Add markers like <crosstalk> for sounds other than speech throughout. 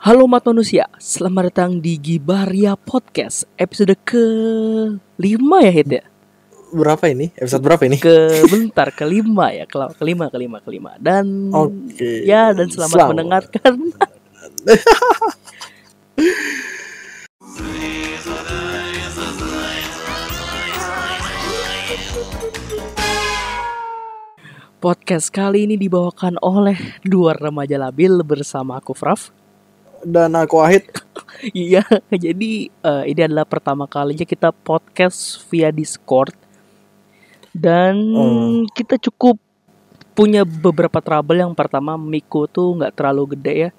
Halo umat manusia, selamat datang di Gibaria Podcast episode ke lima ya Hit ya? Berapa ini? Episode berapa ini? Ke bentar kelima ya, Kel- kelima kelima kelima dan Oke. ya dan selamat, Selamat. mendengarkan. <laughs> Podcast kali ini dibawakan oleh dua remaja labil bersama aku Fraf. Dan aku Wahid. <laughs> Iya, jadi eh, ini adalah pertama kalinya kita podcast via Discord dan Oh. kita cukup punya beberapa trouble. Yang pertama, Miko tuh nggak terlalu gede ya,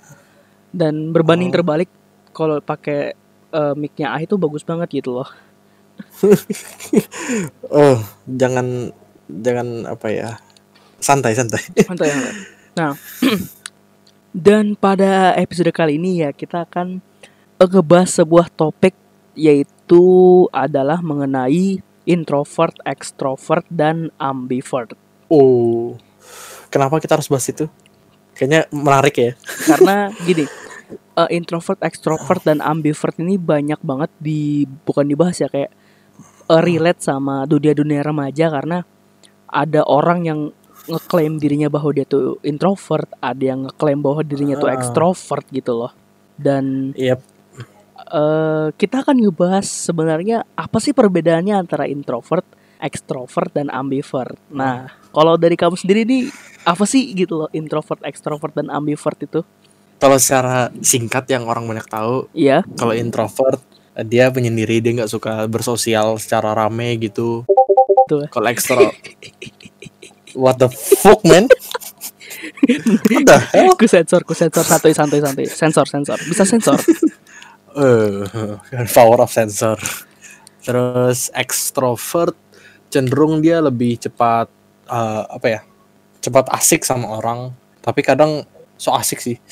dan berbanding Oh. terbalik kalau pakai eh, mic-nya Ah itu bagus banget gitu loh. <laughs> Oh, jangan jangan apa ya? Santai santai. Santai, santai. Nah, <clears throat> dan pada episode kali ini ya kita akan eh, ngebahas sebuah topik yaitu adalah mengenai introvert, extrovert, dan ambivert. Oh. Kenapa kita harus bahas itu? Kayaknya menarik ya. Karena <laughs> gini, eh, introvert, extrovert, dan ambivert ini banyak banget di bukan dibahas ya kayak eh, relate sama dunia-dunia remaja karena ada orang yang ngeklaim dirinya bahwa dia tuh introvert, ada yang ngeklaim bahwa dirinya tuh Ah. extrovert gitu loh. Dan Yep. eh, kita akan ngebahas sebenarnya apa sih perbedaannya antara introvert, extrovert, dan ambivert. Nah, kalau dari kamu sendiri nih apa sih gitu loh introvert, extrovert, dan ambivert itu? Kalau secara singkat yang orang banyak tahu, Iya. kalau introvert dia penyendiri, dia nggak suka bersosial secara rame gitu. Tuh. Kalau ekstro <laughs> What the fuck, man? What the hell? ku sensor, ku sensor santai santai santai. Sensor, sensor. Bisa sensor. Eh, <laughs> power of sensor. Terus extrovert cenderung dia lebih cepat eh, apa ya? Cepat asik sama orang, tapi kadang so asik sih. <laughs>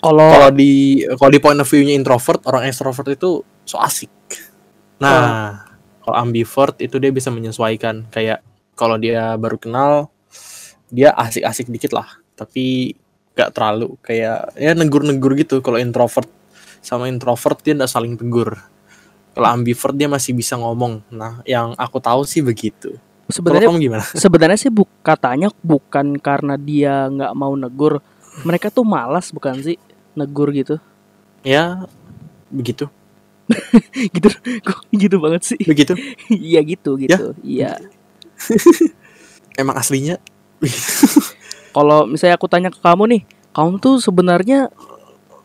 Kalau Kalau di kalau di point of view-nya introvert, orang extrovert itu so asik. Nah, kalau ambivert itu dia bisa menyesuaikan kayak kalau dia baru kenal dia asik-asik dikit lah, tapi gak terlalu kayak ya negur-negur gitu kalau introvert sama introvert dia nggak saling tegur. Kalau ambivert dia masih bisa ngomong. Nah, yang aku tahu sih begitu. Sebenarnya kamu gimana? <laughs> sebenarnya sih bu, katanya bukan karena dia nggak mau negur. Mereka tuh malas bukan sih negur gitu. Ya begitu. <laughs> gitu kok gitu banget sih. Begitu. <laughs> Iya gitu gitu. Iya. <laughs> Emang aslinya <laughs> Kalau misalnya aku tanya ke kamu nih, kamu tuh sebenarnya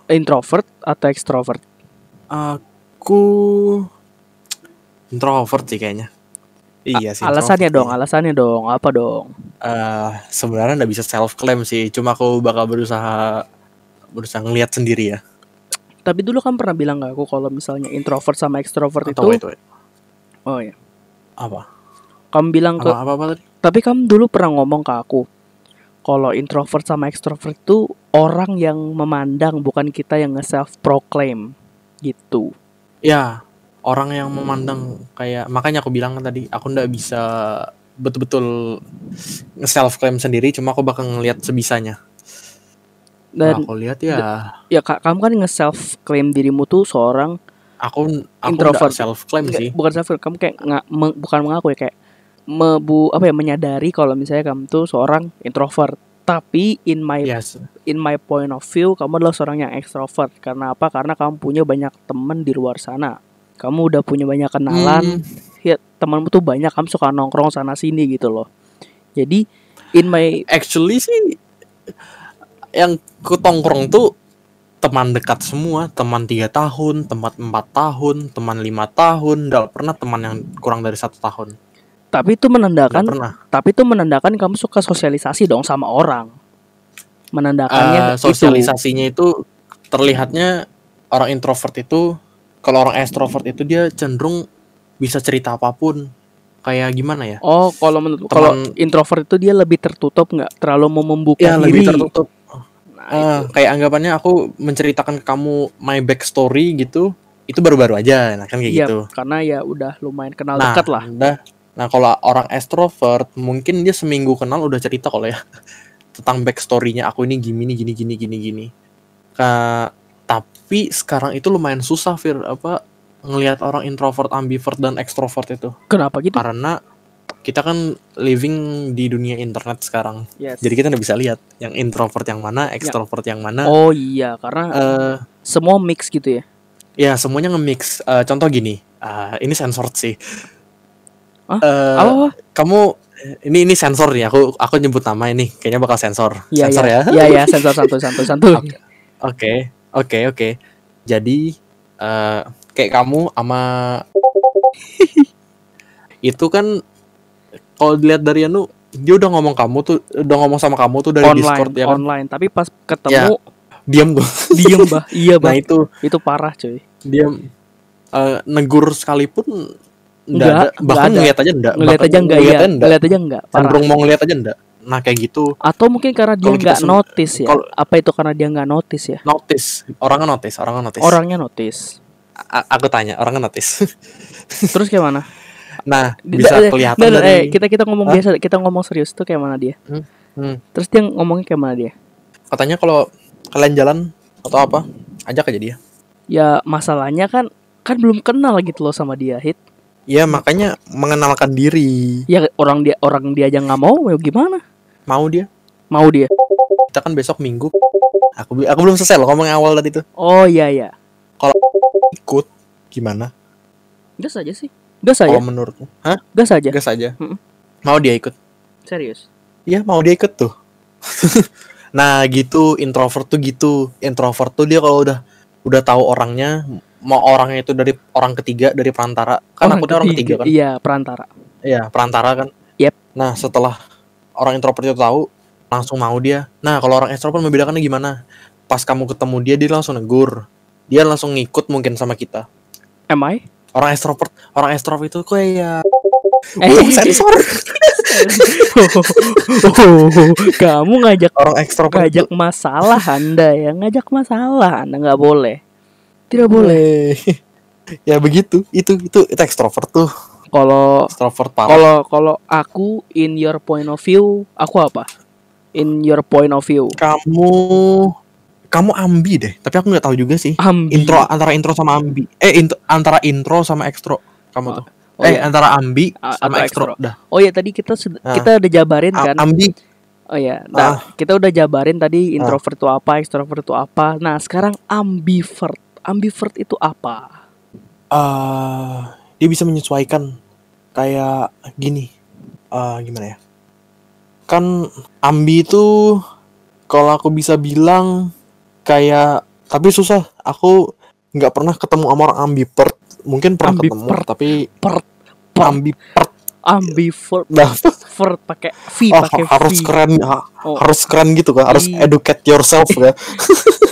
introvert atau extrovert? Aku introvert sih kayaknya. Iya sih. alasannya dong, sih. alasannya dong, apa dong? Eh, sebenarnya nggak bisa self claim sih. Cuma aku bakal berusaha berusaha ngelihat sendiri ya. Tapi dulu kan pernah bilang ke aku kalau misalnya introvert sama extrovert Atau itu, wait, wait. oh ya, apa? Kamu bilang ke, Apa apa, apa tadi? tapi kamu dulu pernah ngomong ke aku kalau introvert sama extrovert itu orang yang memandang bukan kita yang nge-self proclaim gitu. Ya orang yang memandang kayak makanya aku bilang tadi aku nggak bisa betul-betul self claim sendiri. Cuma aku bakal ngelihat sebisanya. Nah, Dan aku lihat ya. ya kak, kamu kan nge-self claim dirimu tuh seorang Aku aku Introvert. self claim sih. bukan self kamu kayak nga- meng- bukan mengaku ya kayak mebu apa ya menyadari kalau misalnya kamu tuh seorang introvert. Tapi in my Yes. in my point of view kamu adalah seorang yang extrovert. Karena apa? Karena kamu punya banyak temen di luar sana. Kamu udah punya banyak kenalan. Hmm, ya temanmu tuh banyak. Kamu suka nongkrong sana sini gitu loh. Jadi in my actually sih yang kutongkrong tuh teman dekat semua. Teman tiga tahun teman empat tahun teman lima tahun. Nggak pernah teman yang kurang dari satu tahun tapi itu menandakan tapi itu menandakan kamu suka sosialisasi dong sama orang. Menandakannya Eh, sosialisasinya itu terlihatnya orang introvert itu kalau orang extrovert itu dia cenderung bisa cerita apa pun. Kayak gimana ya? Itu. oh kalau menurut kalau introvert itu dia lebih tertutup nggak? Terlalu mau membuka ya diri. lebih tertutup. Nah, itu. kayak anggapannya aku menceritakan ke kamu my backstory gitu itu baru-baru aja nah kan kayak Iya, gitu. karena ya udah lumayan kenal nah dekat lah. udah nah kalau orang extrovert mungkin dia seminggu kenal udah cerita kalau ya <laughs> tentang backstorynya aku ini gini gini gini gini gini Ka- tapi sekarang itu lumayan susah Fir apa ngelihat orang introvert ambivert dan extrovert itu Kenapa gitu? karena kita kan living di dunia internet sekarang Yes. jadi kita nggak bisa lihat yang introvert yang mana extrovert yang mana Oh iya, karena eh semua mix gitu ya. ya semuanya nge-mix Eh, contoh gini eh, ini sensor sih Hah? Eh, Apa? kamu ini ini sensor nih aku aku nyebut nama ini kayaknya bakal sensor Iya, sensor iya. ya Iya, iya, sensor santuy, santuy, santuy. Oke, oke, oke. Jadi eh kayak kamu sama <laughs> itu kan kalau dilihat dari anu dia udah ngomong kamu tuh udah ngomong sama kamu tuh dari online, Discord ya kan. online. Tapi pas ketemu Diam tuh. diem bah. Iya <laughs> Nah, bah. itu itu parah cuy. diam eh, negur sekalipun enggak Enggak, ada. Bahkan ada. ngeliat aja enggak. Ngeliat Bahkan aja enggak ya. ngeliatnya enggak. Ngeliat aja enggak. Cenderung mau ngeliat aja enggak. Nah, kayak gitu Atau mungkin karena dia nggak notice ya. kalau- Apa itu karena dia nggak notice ya? notice. Orangnya notice, orangnya notice. Orangnya notice. A- aku tanya, orangnya notice. <laughs> Terus kayak mana? nah, bisa da- kelihatan da- da- dari eh, kita kita ngomong Hah? biasa, kita ngomong serius tuh kayak mana dia? Hmm. Terus dia ngomongnya kayak mana dia? katanya kalau kalian jalan atau apa ajak aja dia Ya masalahnya kan kan belum kenal gitu loh sama dia hit. Ya makanya mengenalkan diri Ya orang dia orang dia aja nggak mau, ya gimana? mau dia Mau dia? kita kan besok minggu aku aku belum selesai loh ngomong awal tadi tuh Oh iya ya. ikut gimana Gas aja sih. Gas aja. kalau menurutmu hah Gas aja. gas aja Mm-mm. mau dia ikut Serius. iya mau dia ikut tuh <laughs> nah gitu introvert tuh gitu introvert tuh dia kalau udah udah tahu orangnya mau orangnya itu dari orang ketiga dari perantara kan aku orang ketiga kan Iya, perantara. Iya, perantara kan. Yep. Nah, setelah orang introvert itu tahu, langsung mau dia. Nah, kalau orang extrovert membedakannya gimana? Pas kamu ketemu dia, dia langsung negur. Dia langsung ngikut mungkin sama kita. Am I? Orang extrovert, orang extrovert itu kayak Eh. uh, sensor. oh, <laughs> kamu ngajak Orang extrovert ngajak masalah Anda ya, ngajak masalah Anda nggak boleh. Tidak boleh. boleh. <laughs> ya begitu. Itu itu itu extrovert tuh. Kalau Extrovert parah. kalau kalau aku in your point of view, aku apa? In your point of view. Kamu kamu ambi deh, tapi aku nggak tahu juga sih. Ambi. Intro antara intro sama ambi. Eh int- antara intro sama ekstro. Kamu tuh. Oh, eh iya. antara ambi A- sama ekstro. Dah. Oh ya tadi kita sud- Ah. kita udah jabarin A- kan. ambi Oh ya, nah, kita udah jabarin tadi introvert itu apa, extrovert itu apa. Nah, sekarang ambivert. Ambivert itu apa? eh dia bisa menyesuaikan kayak gini eh gimana ya kan ambi itu kalau aku bisa bilang kayak tapi susah aku nggak pernah ketemu sama orang ambivert mungkin pernah ketemu Ambivert. tapi Pert, pert. ambivert Ambivert, nah, vert pakai V, oh, pakai harus V. keren ha- Oh. harus keren gitu kan harus Iya. educate yourself ya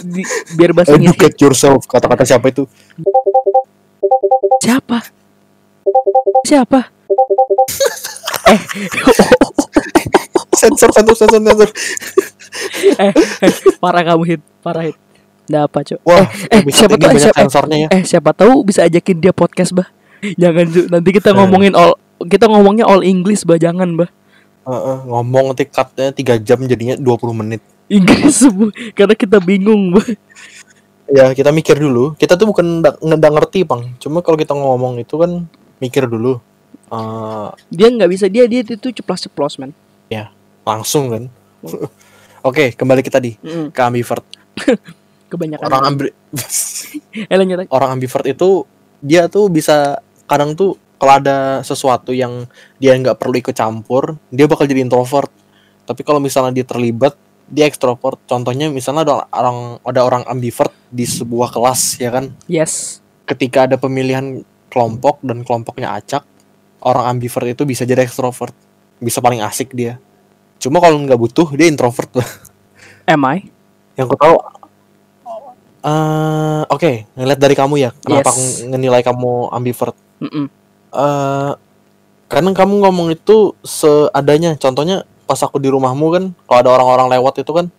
Di- biar bahasa Inggris. <laughs> educate yourself kata-kata siapa itu Siapa? Siapa? eh, sensor sensor sensor sensor eh, eh, parah kamu hit, parah hit. Nggak apa, Cok. wah eh, bisa siapa tahu- banyak siapa- sensornya ya Eh, siapa tahu bisa ajakin dia podcast, Bah. Jangan nanti kita Eh. ngomongin all kita ngomongnya all English, Bah. Jangan, Bah. Heeh, ngomong nanti cutnya 3 jam jadinya 20 menit. Inggris karena kita bingung, Bah. Ya, kita mikir dulu. Kita tuh bukan nggak ngerti, Bang. Cuma kalau kita ngomong itu kan mikir dulu. Eh, Dia nggak bisa dia dia itu ceplos-ceplos, man. langsung kan. <laughs> Oke, kembali ke tadi, Mm, ke ambivert. <laughs> kebanyakan. Orang ambi <laughs> Eh, orang ambivert itu dia tuh bisa kadang tuh kalau ada sesuatu yang dia nggak perlu ikut campur, dia bakal jadi introvert. Tapi kalau misalnya dia terlibat, dia ekstrovert. Contohnya misalnya ada orang ada orang ambivert di sebuah kelas ya kan. Yes. ketika ada pemilihan kelompok dan kelompoknya acak, orang ambivert itu bisa jadi ekstrovert, bisa paling asik dia. Cuma kalau nggak butuh dia introvert lah. <laughs> Am I? Yang ku tahu, eh oke, ngeliat dari kamu ya, kenapa Yes. aku ngenilai kamu ambivert? Mm-mm. Eh karena kamu ngomong itu seadanya. Contohnya pas aku di rumahmu kan, kalau ada orang-orang lewat itu kan,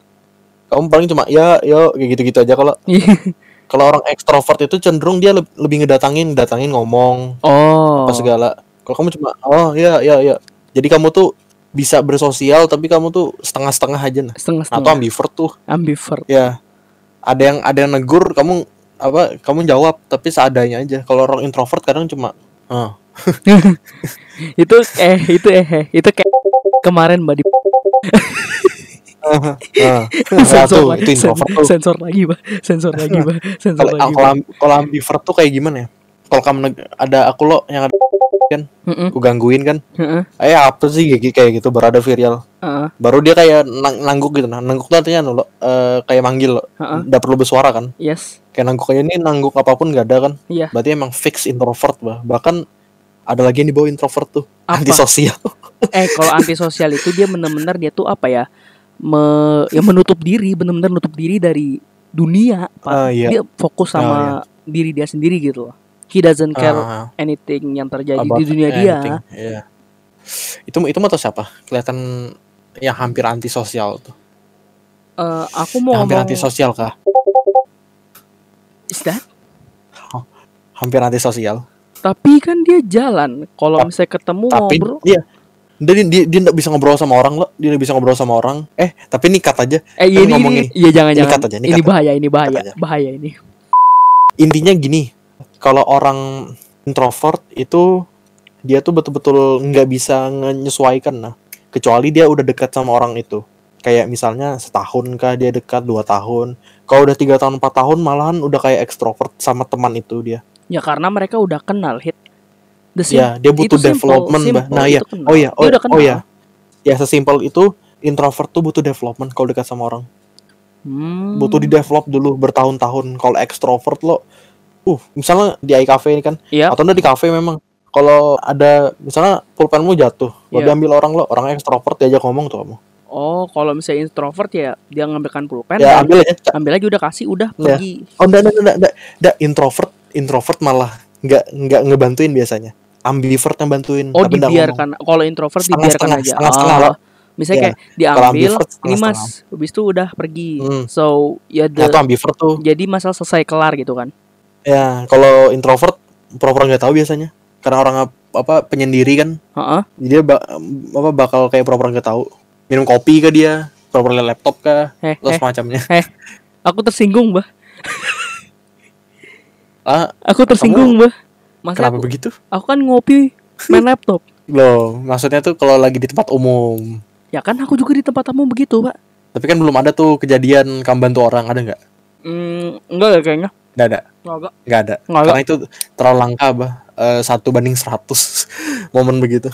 kamu paling cuma ya, ya kayak gitu-gitu aja. Kalau <laughs> kalau orang ekstrovert itu cenderung dia leb- lebih ngedatangin, datangin ngomong, oh. apa segala. Kalau kamu cuma oh ya ya ya. Jadi kamu tuh bisa bersosial tapi kamu tuh setengah-setengah aja nah. Setengah Atau ambivert tuh Ambivert. ya. Ada yang ada yang negur kamu apa kamu jawab tapi seadanya aja kalau orang introvert kadang cuma ah <laughs> itu eh itu eh eh, itu kayak kemarin mbak di ah, <laughs> sensor tuh, lagi itu introvert tuh sensor lagi mbak. Sensor lagi mbak. <laughs> Sensor kalau lagi kalau kalau ambivert tuh kayak gimana ya? Kalau kamu ada aku lo yang ada kan aku gangguin kan. Eh apa sih kayak kayak gitu baru ada viral. Heeh, baru dia kayak nang- nangguk gitu. Nah nangguk tuh artinya lo eh, kayak manggil lo. Udah perlu bersuara kan? Yes. Kayak nangguk kayak ini nangguk apa pun nggak ada kan? Iya. Berarti emang fix introvert bah bahkan ada lagi yang dibawa introvert tuh Apa? antisosial. <laughs> Eh kalau antisosial itu dia benar-benar dia tuh apa ya me ya menutup diri benar-benar nutup diri dari dunia pak. Ah, iya. dia fokus sama diri dia sendiri gitu loh. He doesn't care Ah, anything yang terjadi di dunia dia. anything, iya. itu itu mah tau siapa? Kelihatan yang hampir antisosial tuh. Eh, aku mau yang hampir ngomong antisosial kah? Is that? Hampir antisosial tapi kan dia jalan. Kalau misalnya ketemu tapi ngobrol. dia dia dia dia nggak bisa ngobrol sama orang loh dia nggak bisa ngobrol sama orang. Eh tapi nikat aja. Eh Kan ini, ini ngomongin. iya jangan Ini jangan aja, ini ini bahaya ini bahaya bahaya ini. Intinya gini kalau orang introvert itu dia tuh betul-betul nggak bisa menyesuaikan nah. Kecuali dia udah dekat sama orang itu. Kayak misalnya setahun kah dia dekat dua tahun. Kalau udah tiga tahun empat tahun malahan udah kayak ekstrovert sama teman itu dia ya karena mereka udah kenal hit the sim- ya dia butuh simple, development bah simple, nah ya kenal. oh ya oh, oh ya ya sesimpel itu introvert tuh butuh development kalau dekat sama orang Hmm. butuh di develop dulu bertahun-tahun kalau ekstrovert lo uh misalnya di iCafe ini kan Iya. atau di cafe memang kalau ada misalnya pulpenmu jatuh lo Iya. diambil orang lo orang ekstrovert diajak ngomong tuh kamu Oh, kalau misalnya introvert ya dia ngambilkan pulpen, ya ambil aja ambil aja udah kasih, udah Iya. pergi. oh enggak enggak enggak enggak, enggak. introvert introvert malah enggak enggak ngebantuin biasanya ambivert yang bantuin Oh, tapi nggak dibiarkan. Kalau introvert Setengah- dibiarkan setengah- aja. setengah-setengah, Oh. loh. Misalnya Iya. kayak diambil, ini mas, habis itu udah pergi. Hmm. So ya nah, the, itu ambivert tuh jadi masalah selesai kelar gitu kan? ya kalau introvert pura-pura nggak tahu biasanya karena orang ap- apa penyendiri kan Heeh. jadi dia ba- apa bakal kayak pura-pura nggak tahu minum kopi ke dia pura-pura liat laptop kah Heh, atau heh. semacamnya Aku tersinggung, Bah. <laughs> ah Aku tersinggung, Bah. Masa kenapa aku, begitu aku kan ngopi main <laughs> laptop. loh maksudnya tuh kalau lagi di tempat umum Ya kan aku juga di tempat tamu begitu, Pak. tapi kan belum ada tuh kejadian kamu bantu orang ada nggak Hmm, enggak ya kayaknya. nggak ada Enggak. nggak ada Nggak ada. karena itu terlalu langka bah Eh, satu banding 100 <laughs> momen begitu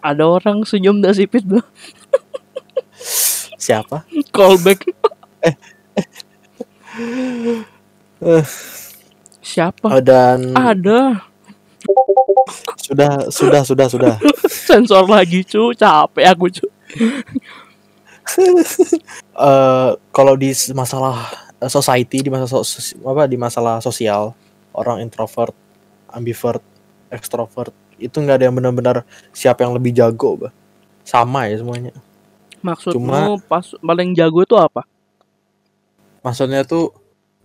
Ada orang senyum dah sipit, Bah. siapa Callback. Eh. Siapa? Oh, dan Ada. sudah sudah sudah sudah <laughs> Sensor lagi, cu. Capek aku, cu. <laughs> eh kalau di masalah eh, society di masalah sos- apa di masalah sosial orang introvert ambivert extrovert itu nggak ada yang benar-benar siapa yang lebih jago bah sama ya semuanya Maksudmu Cuma- pas paling jago itu apa? maksudnya tuh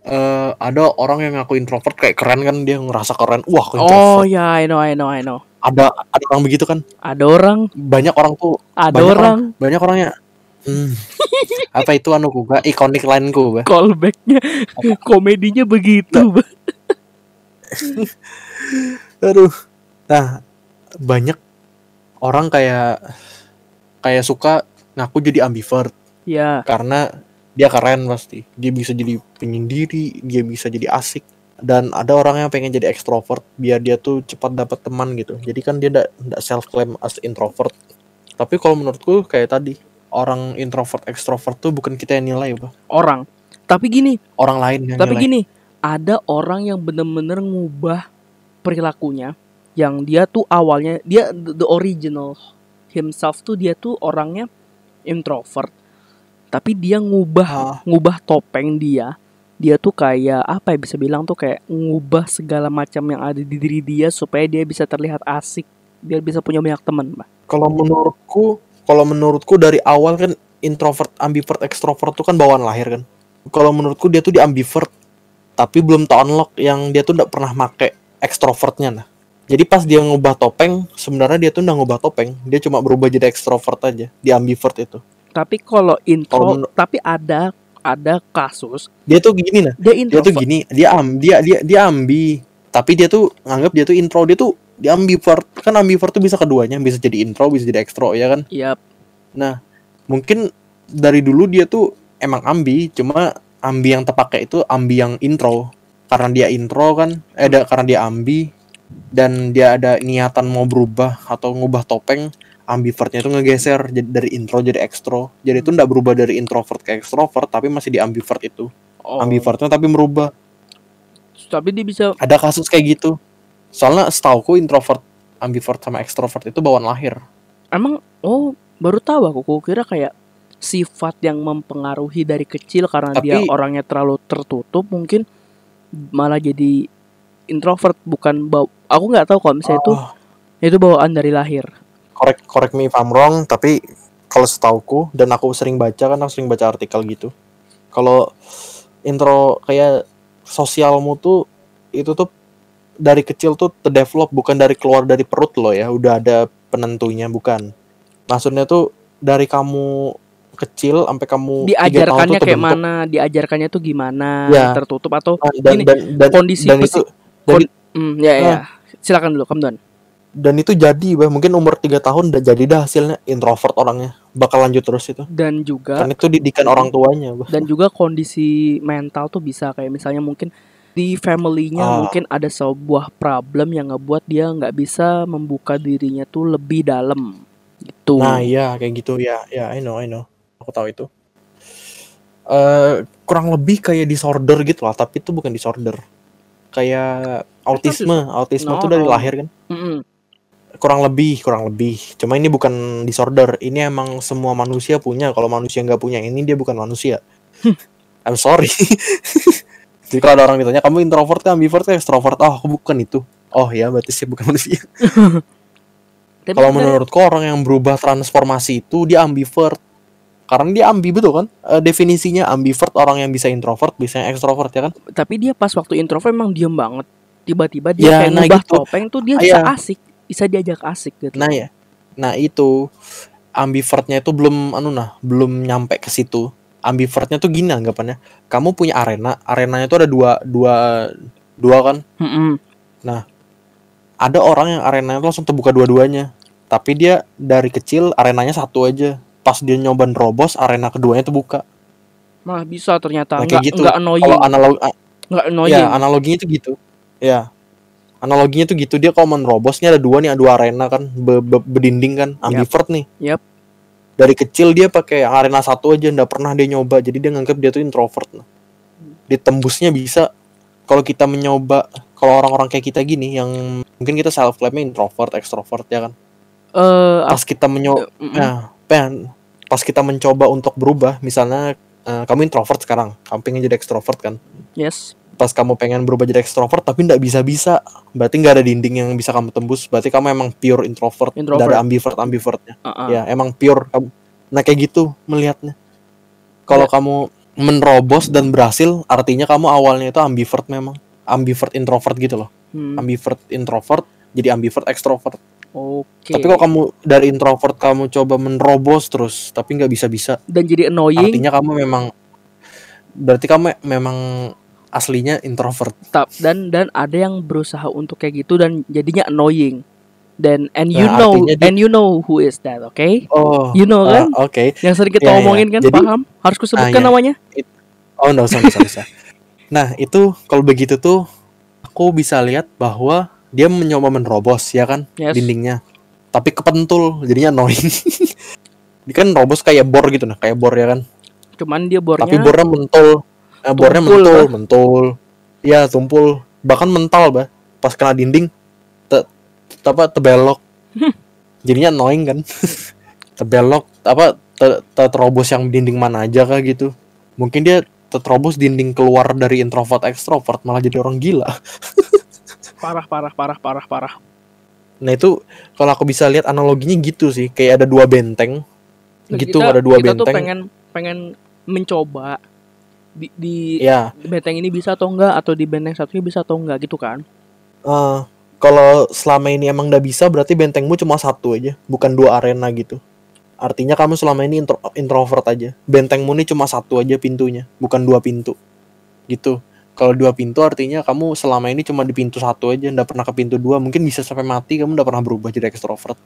eh ada orang yang ngaku introvert kayak keren kan dia ngerasa keren. Wah aku Oh introvert ya, I know, I know, I know. ada ada orang begitu kan? Ada orang, banyak orang tuh ada banyak orang banyak orangnya hmm, <laughs> apa itu anu gua ikonik lainku bah callbacknya, komedinya begitu. Bah. <laughs> Aduh. Nah, banyak orang kayak kayak suka ngaku jadi ambivert. Ya, karena dia keren pasti. Dia bisa jadi penyendiri, dia bisa jadi asik. Dan ada orang yang pengen jadi ekstrovert biar dia tuh cepat dapat teman gitu. Jadi kan dia ndak self claim as introvert. Tapi kalau menurutku kayak tadi, orang introvert ekstrovert tuh bukan kita yang nilai, Pak. orang. Tapi gini, Orang lain yang tapi nilai. gini, ada orang yang bener-bener ngubah perilakunya yang dia tuh awalnya dia the original himself tuh dia tuh orangnya introvert. Tapi dia ngubah Ah, ngubah topeng dia. Dia tuh kayak apa ya bisa bilang tuh kayak ngubah segala macam yang ada di diri dia supaya dia bisa terlihat asik. Biar bisa punya banyak teman Mbak. kalau menurutku kalau menurutku dari awal kan introvert ambivert ekstrovert tuh kan bawaan lahir kan. Kalau menurutku dia tuh di ambivert tapi belum tak unlock yang dia tuh nggak pernah make ekstrovertnya nah. Jadi pas dia ngubah topeng sebenarnya dia tuh nggak ngubah topeng. Dia cuma berubah jadi ekstrovert aja di ambivert itu tapi kalau intro menur- tapi ada ada kasus. Dia tuh gini nah. Dia dia tuh gini dia am dia dia dia ambi. Tapi dia tuh nganggap dia tuh intro dia tuh dia ambivert. Kan ambivert tuh bisa keduanya bisa jadi intro bisa jadi ekstro ya kan? Yap. nah mungkin dari dulu dia tuh emang ambi cuma ambi yang terpakai itu ambi yang intro. Karena dia intro kan eh ada karena dia ambi dan dia ada niatan mau berubah atau ngubah topeng ambivertnya itu ngegeser jadi dari intro jadi ekstro jadi itu nggak berubah dari introvert ke ekstrovert tapi masih di ambivert itu. Oh, ambivertnya tapi merubah. Tapi dia bisa ada kasus kayak gitu. Soalnya setauku introvert ambivert sama ekstrovert itu bawaan lahir. Emang oh baru tahu aku. Aku kira kayak sifat yang mempengaruhi dari kecil karena dia Tapi- orangnya terlalu tertutup mungkin malah jadi introvert bukan bau aku nggak tahu kalau misalnya itu Oh, itu bawaan dari lahir correct correct me if I'm wrong tapi kalau setauku dan aku sering baca kan aku sering baca artikel gitu kalau intro kayak sosialmu tuh itu tuh dari kecil tuh terdevelop bukan dari keluar dari perut lo ya udah ada penentunya bukan maksudnya tuh dari kamu kecil sampai kamu diajarkannya kayak terbentuk. mana diajarkannya tuh gimana Ya. tertutup atau dan, Ini, dan, dan, kondisi dan itu dan, hmm, ya ya Ah. silakan dulu kamu dan itu jadi bah mungkin umur tiga tahun udah jadi dah hasilnya introvert orangnya. Bakal lanjut terus itu. Dan juga kan itu didikan orang tuanya bah. dan juga kondisi mental tuh bisa kayak misalnya mungkin di family-nya Ah. mungkin ada sebuah problem yang ngebuat dia nggak bisa membuka dirinya tuh lebih dalam. Gitu. Nah iya kayak gitu. Ya ya I know I know. Aku tahu itu. Eh kurang lebih kayak disorder gitu lah tapi itu bukan disorder. Kayak autisme. Autisme No, tuh dari no. lahir kan? Mm-mm. Kurang lebih kurang lebih. Cuma ini bukan disorder. Ini emang semua manusia punya. Kalau manusia nggak punya ini dia bukan manusia. I'm sorry. <laughs> Jadi kalau ada orang ditanya kamu introvert kan ambivert kan extrovert. Oh aku bukan itu. Oh ya berarti sih bukan manusia. <laughs> Kalau menurutku orang yang berubah transformasi itu dia ambivert. Karena dia ambi betul kan? Eh, definisinya ambivert orang yang bisa introvert bisa yang extrovert ya kan? Tapi dia pas waktu introvert emang diem banget. Tiba-tiba dia Ya, kayak nah ngubah gitu. topeng tuh dia Ah, bisa iya. asik, bisa diajak asik gitu. nah ya nah itu ambivertnya itu belum anu nah belum nyampe ke situ ambivertnya tuh gini anggapannya kamu punya arena arenanya tuh ada dua dua dua kan Mm-mm. ada orang yang arenanya tuh langsung terbuka dua-duanya tapi dia dari kecil arenanya satu aja pas dia nyoba nerobos arena keduanya terbuka Malah bisa ternyata Nah, nggak kayak gitu. nggak annoying, kalau analog nggak annoying. Ya, analoginya tuh gitu. Ya. Analoginya tuh gitu. Dia kalau menerobosnya ada dua nih, ada dua arena kan, be- be- berdinding kan, ambivert nih. Yap. Dari kecil dia pakai arena satu aja, nggak pernah dia nyoba. Jadi dia nganggap dia tuh introvert. Nah. Ditembusnya bisa. Kalau kita menyoba, kalau orang-orang kayak kita gini, yang mungkin kita self claimnya introvert, extrovert ya kan. Eh, Pas kita menyoba, mm-mm. nah, pen, pas kita mencoba untuk berubah, misalnya eh, kamu introvert sekarang, kamu pengen jadi extrovert kan yes. Pas kamu pengen berubah jadi extrovert tapi nggak bisa bisa berarti nggak ada dinding yang bisa kamu tembus. Berarti kamu emang pure introvert, Introvert. nggak ada ambivert ambivertnya. Uh-uh. ya emang pure. Kamu nah kayak gitu melihatnya. Kalau Ya. kamu menerobos dan berhasil artinya kamu awalnya itu ambivert memang. Ambivert introvert gitu loh. Hmm, ambivert introvert jadi ambivert extrovert Oke. tapi kalau kamu dari introvert kamu coba menerobos terus tapi nggak bisa bisa dan jadi annoying? Artinya kamu memang berarti kamu memang aslinya introvert dan dan ada yang berusaha untuk kayak gitu dan jadinya annoying dan and you Nah, know dia- and you know who is that oke oh you know ah, kan oke yang sering kita Iya, iya. omongin kan Jadi- paham harus kusebutkan Ah, iya. namanya Oh, enggak usah, enggak usah, enggak usah. Nah, itu kalau begitu tuh aku bisa lihat bahwa dia mencoba menerobos ya kan Yes. dindingnya. Tapi kepentul, jadinya annoying. <laughs> Dia kan robos kayak bor gitu nah, kayak bor ya kan. cuman dia bornya Tapi bornya mentul. Eh, bornya mentul, bah. mentul. Iya, tumpul. Bahkan mental, bah. Pas kena dinding te, te- apa tebelok. <laughs> jadinya annoying kan. <laughs> tebelok apa te- te- terobos yang dinding mana aja kah gitu. Mungkin dia terobos dinding keluar dari introvert ekstrovert malah jadi orang gila. <laughs> parah parah parah parah parah Nah itu kalau aku bisa lihat analoginya gitu sih, kayak ada dua benteng. Nah, gitu kita- ada dua kita tuh benteng. pengen pengen mencoba di, di Ya, benteng ini bisa atau enggak? Atau di benteng satunya bisa atau enggak? Gitu kan? Eh, kalau selama ini emang udah bisa berarti bentengmu cuma satu aja, bukan dua arena gitu. artinya kamu selama ini intro, introvert aja. Bentengmu ini cuma satu aja pintunya bukan dua pintu. Gitu. Kalau dua pintu artinya kamu selama ini cuma di pintu satu aja nggak pernah ke pintu dua. Mungkin bisa sampai mati kamu nggak pernah berubah jadi extrovert.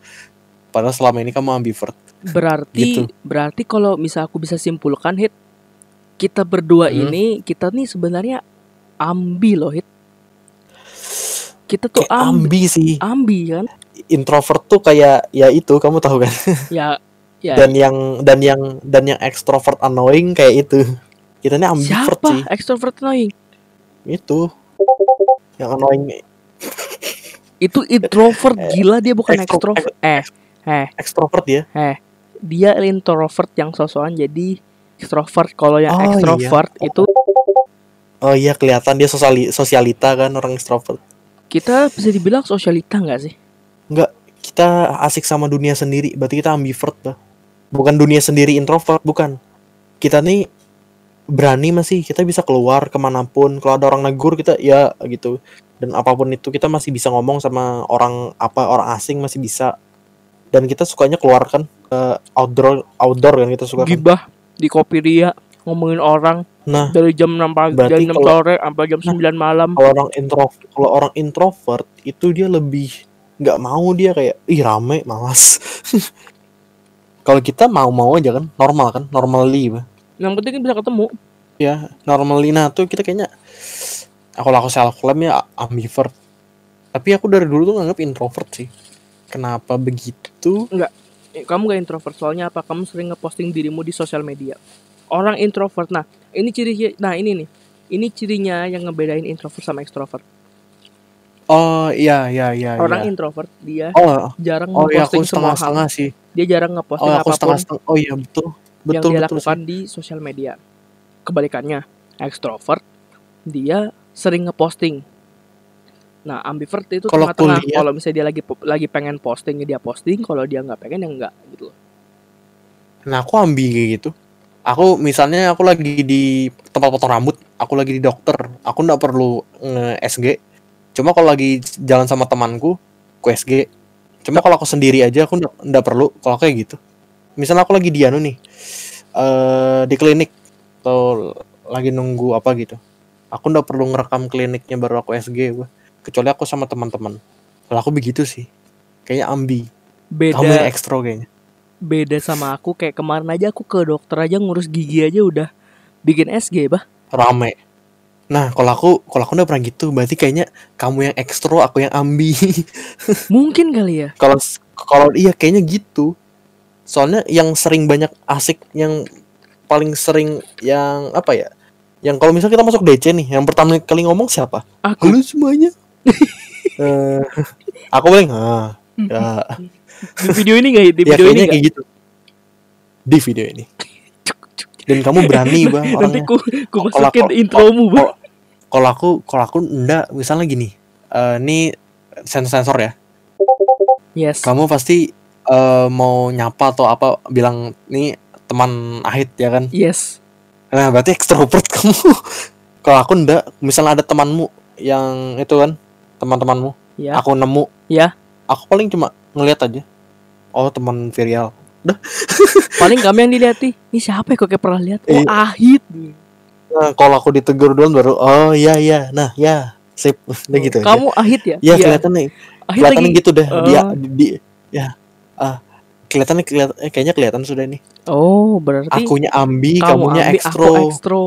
Padahal selama ini kamu ambivert. Berarti Gitu. berarti kalau misal aku bisa simpulkan hit kita berdua Hmm. ini kita nih sebenarnya ambi loh hit. Kita tuh kayak ambi, ambi sih ambi kan? introvert tuh kayak ya itu kamu tahu kan <laughs> Ya ya dan yang dan yang dan yang extrovert annoying kayak itu kita ini ambivert siapa sih extrovert annoying? itu yang annoying Itu introvert <laughs> gila dia bukan extrovert. Eh, eh, extrovert ya eh. Dia introvert yang sosokan jadi extrovert. Kalau yang Oh, iya. extrovert itu oh iya kelihatan dia sosiali sosialita kan orang extrovert kita bisa dibilang sosialita nggak sih? Enggak, kita asik sama dunia sendiri. Berarti kita ambivert, bah. Bukan dunia sendiri introvert, bukan. Kita nih berani masih, kita bisa keluar ke mana pun. Kalau ada orang negur kita ya gitu. Dan apa pun itu kita masih bisa ngomong sama orang apa orang asing masih bisa. Dan kita sukanya keluar kan ke outdoor outdoor kan kita suka. Kan? Di kopi dia ngomongin orang Nah, dari jam 6 pagi jam 6 kalau- sore sampai jam 9 malam. kalau orang intro kalau orang introvert itu dia lebih nggak mau dia kayak ih rame malas. <laughs> kalau kita mau-mau aja kan, normal kan, normally bah. Yang penting kan bisa ketemu. ya normally nah tuh kita kayaknya aku laku self claim ya ambivert tapi aku dari dulu tuh nganggap introvert sih kenapa begitu Eh, Kamu gak introvert soalnya apa? Kamu sering ngeposting dirimu di sosial media. Orang introvert. Nah, ini ciri nah ini nih. Ini cirinya yang ngebedain introvert sama extrovert. oh iya iya iya Orang iya. introvert dia oh jarang oh iya ngeposting aku semua hal. sih Dia jarang oh ngeposting aku apa pun setengah setengah oh iya betul yang betul dia betul lakukan sih. di sosial media. Kebalikannya, extrovert dia sering ngeposting. Nah, ambivert itu Kalau tengah-tengah. Kalau misalnya dia lagi lagi pengen posting, dia posting. Kalau dia nggak pengen, ya nggak gitu. loh. nah aku ambi kayak gitu aku misalnya aku lagi di tempat potong rambut aku lagi di dokter aku nggak perlu nge SG cuma kalau lagi jalan sama temanku ku SG cuma kalau aku sendiri aja aku nggak perlu kalau kayak gitu misalnya aku lagi di anu nih eh di klinik atau lagi nunggu apa gitu aku nggak perlu ngerekam kliniknya baru aku SG gua kecuali aku sama teman-teman kalau aku begitu sih kayaknya ambi Beda kamu yang ekstro kayaknya beda sama aku kayak kemarin aja aku ke dokter aja ngurus gigi aja udah bikin SG bah rame. Nah, kalau aku kalau aku udah pernah gitu, berarti kayaknya kamu yang ekstro, aku yang ambi. <laughs> mungkin kali ya Kalau kalau iya kayaknya gitu. Soalnya yang sering banyak asik yang paling sering yang apa ya? Yang kalau misalnya kita masuk DC nih, yang pertama kali ngomong siapa? aku Halo semuanya. Eh, aku paling ah, ya, di video ini nggak di ya video ini kayaknya nggak? kayak gitu. Di video ini. Dan kamu berani, Bang, nanti orangnya. ku ku Kalau masukin aku- intromu bah kalau- aku kalau aku enggak misalnya gini eh ini sensor ya. Yes. Kamu pasti eh, mau nyapa atau apa bilang nih teman ahit ya kan? Yes. Nah berarti ekstrovert <laughs> kamu. Kalau aku enggak misalnya ada temanmu yang itu kan teman-temanmu. Ya aku nemu. Ya. aku paling cuma ngeliat aja. Oh teman Virial <laughs> paling kami yang dilihat nih. Ini siapa ya kok kayak pernah lihat? Oh Iya. ahit nah kalau aku ditegur duluan baru oh iya iya. Nah ya sip. <laughs> Udah gitu aja. Kamu ahit ya? Ya kelihatan nih. Ahit kelihatannya lagi gitu deh dia Oh. di, di- ya. Ah kelihatannya kelihatan eh, kayaknya kelihatan sudah nih. Oh berarti akunya ambi kamu kamunya ambil, ekstro aku ekstro.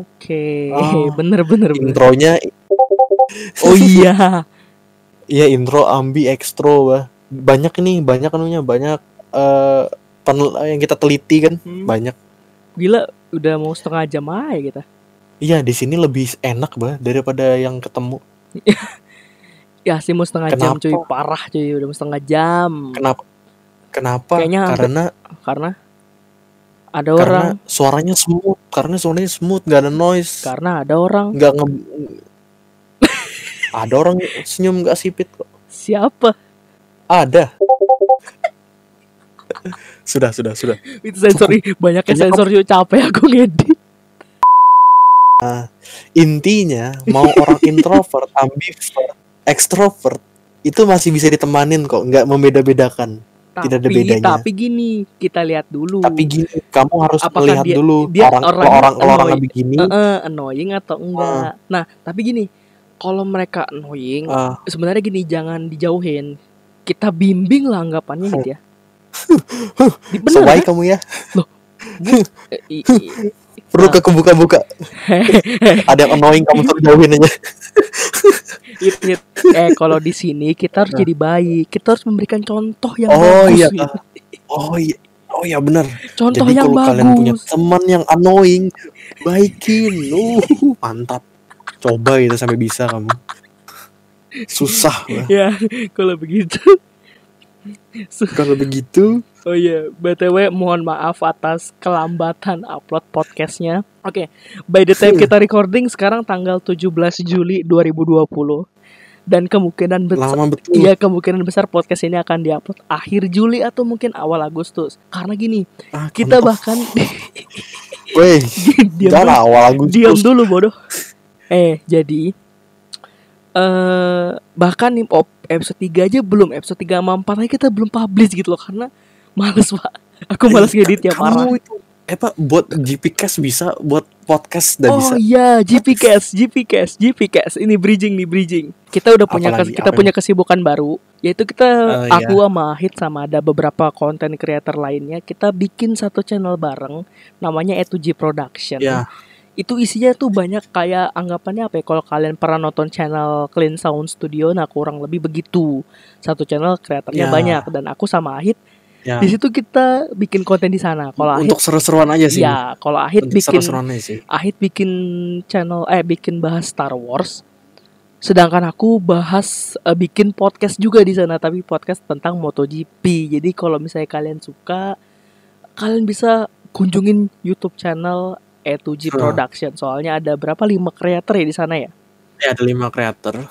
oke. Oh. <laughs> bener bener bener. Intronya oh <laughs> iya. Iya intro ambi ekstro bah banyak ini banyak anunya banyak eh penel- yang kita teliti kan. Hmm. banyak. Gila udah mau setengah jam aja kita. Iya di sini lebih enak bah daripada yang ketemu. <laughs> Ya sih mau setengah jam Kenapa? cuy parah cuy udah mau setengah jam. Kenapa? Kenapa? Kayaknya karena karena ada karena orang. suaranya smooth karena suaranya smooth nggak ada noise. Karena ada orang. Nggak nge ada orang senyum nggak sipit kok siapa ada <laughs> sudah sudah sudah itu sensor banyaknya Kayaknya sensor yuk capek aku ngedit intinya mau orang introvert <laughs> ambivert ekstrovert itu masih bisa ditemanin kok nggak membeda-bedakan Tidak ada Tapi bedanya. tapi gini, kita lihat dulu. Tapi gini, kamu harus Apakah melihat dia- dulu dia orang orang orang annoyed. begini. Heeh, annoying atau enggak. Nah, tapi gini, kalau mereka annoying, ah, sebenarnya gini jangan dijauhin. Kita bimbing lah anggapannya gitu ya. So <laughs> Bener baik kan? kamu ya. <laughs> Eh, i- i- Perlu Nah. ke kebuka-buka. <laughs> Ada yang annoying kamu suruh jauhin aja. Hit, hit. Eh kalau di sini kita harus Nah. jadi baik. Kita harus memberikan contoh yang Oh bagus. iya. gitu. Oh iya. Oh iya benar. Contoh Jadi yang kalau kalian punya bagus. teman yang annoying, baikin. Uh, mantap. Coba itu sampai bisa kamu. Susah. <laughs> lah. Ya, kalau begitu. Su- Kalau begitu, Oh iya, BTW mohon maaf atas kelambatan upload podcastnya. Oke, by the time <laughs> kita recording sekarang tanggal 17 Juli 2020. Dan kemungkinan besar lama betul. Iya kemungkinan besar podcast ini akan diupload akhir Juli atau mungkin awal Agustus. Karena gini, Ah, kita bahkan Weh, <laughs> diam jangan dulu, awal Agustus. diam dulu bodoh. Eh, jadi eh bahkan nih op, episode 3 aja belum, episode 3 sama 4 aja kita belum publish gitu loh karena males, Pak. Aku males ngedit ya parah. Itu eh Pak, buat GPcast bisa, buat podcast udah Oh bisa. iya, GPcast, GPcast, GPcast. Ini bridging nih bridging. Kita udah punya Apalagi? kita punya kesibukan baru, yaitu kita Oh, iya. aku sama Hit sama ada beberapa konten creator lainnya, kita bikin satu channel bareng namanya E2G Production. Ya, Itu isinya tuh banyak kayak anggapannya apa ya? Kalau kalian pernah nonton channel Clean Sound Studio, nah kurang lebih begitu. Satu channel kreatornya Ya. banyak dan aku sama Ahit ya. di situ kita bikin konten di sana. Kalau Ahit Untuk seru-seruan aja sih. ya, kalau Ahit Untuk bikin aja sih. Ahit bikin channel eh bikin bahas Star Wars. Sedangkan aku bahas eh, bikin podcast juga di sana tapi podcast tentang MotoGP. Jadi kalau misalnya kalian suka kalian bisa kunjungin YouTube channel E2G Huh. Production. Soalnya ada berapa lima kreator ya di sana ya? Ya, ada lima kreator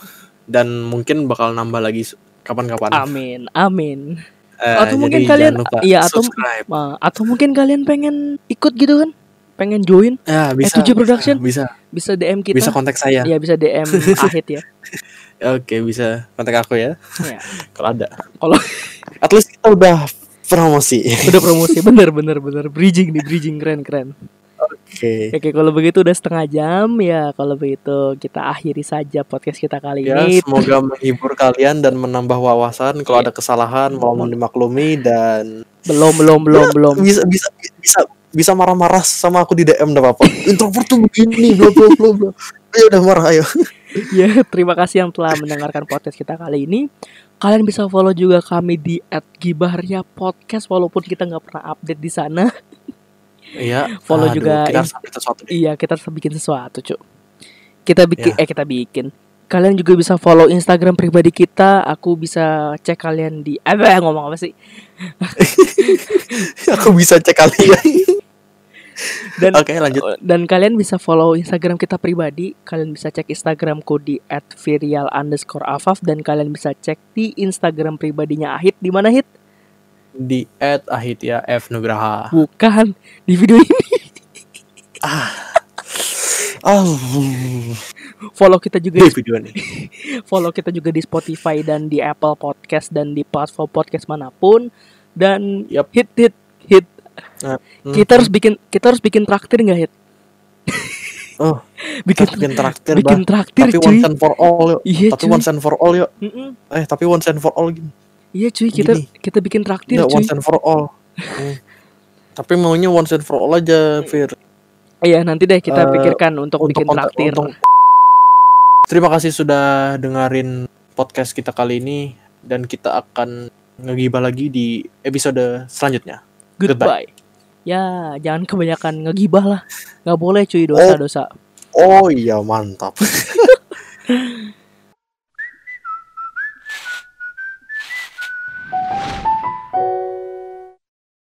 dan mungkin bakal nambah lagi kapan-kapan. Amin. Amin. Eh, atau mungkin kalian- iya, atau-. Ah, atau mungkin kalian pengen ikut gitu kan? Pengen join? Ya, bisa. E2G Production? Bisa. Bisa DM kita. Bisa kontak saya. Ya bisa DM <laughs> Ahit ya. Oke, bisa kontak aku ya. Ya. <laughs> Kalau ada. Kalau- At least kita udah promosi. Udah promosi <laughs> bener bener bener bridging nih bridging keren keren. Oke. Oke kalau begitu udah setengah jam ya kalau begitu kita akhiri saja podcast kita kali Ya, ini. semoga menghibur kalian dan menambah wawasan. Kalau ada kesalahan, mohon dimaklumi dan Belum belum belum belum. bisa bisa bisa bisa marah-marah sama aku di DM enggak apa-apa. Introvert tuh begini, bla bla bla bla. Ayo udah marah ayo. <laughs> ya terima kasih yang telah mendengarkan podcast kita kali ini. Kalian bisa follow juga kami di @gibaharia podcast walaupun kita nggak pernah update di sana. Iya. Follow aduh, juga kita harus update sesuatu deh. Iya kita harus bikin sesuatu cuk. Kita bikin Ya. eh kita bikin. Kalian juga bisa follow Instagram pribadi kita. Aku bisa cek kalian di apa ngomong apa sih? <laughs> aku bisa cek kalian. <laughs> Dan Oke, lanjut. dan kalian bisa follow Instagram kita pribadi. Kalian bisa cek Instagramku di @virial underscore afaf dan kalian bisa cek di Instagram pribadinya Ahit di mana Hit? Di @ahitya F Nugraha. Bukan di video ini. Ah, Follow kita juga di video ini. <laughs> follow kita juga di Spotify dan di Apple Podcast dan di platform podcast mana pun. Dan Yap. hit hit hit. Nah, hmm. Kita harus bikin kita harus bikin traktir nggak hit? <laughs> Oh, bikin bikin traktir, bikin Bah. traktir Tapi cuy. once and for all yuk. Iya Tapi cuy. once and for all yuk. Mm-mm. Eh, tapi once and for all gini. Iya cuy kita Gini. kita bikin traktir Enggak cuy. once and for all. Hmm. Tapi maunya once and for all aja, Fir. Iya nanti deh kita Eh, pikirkan untuk, bikin kontak- traktir. untuk- Terima kasih sudah dengerin podcast kita kali ini dan kita akan ngegibah lagi di episode selanjutnya. Goodbye. Ya, jangan kebanyakan ngegibah lah. Nggak boleh cuy dosa-dosa. Oh iya, mantap. <laughs>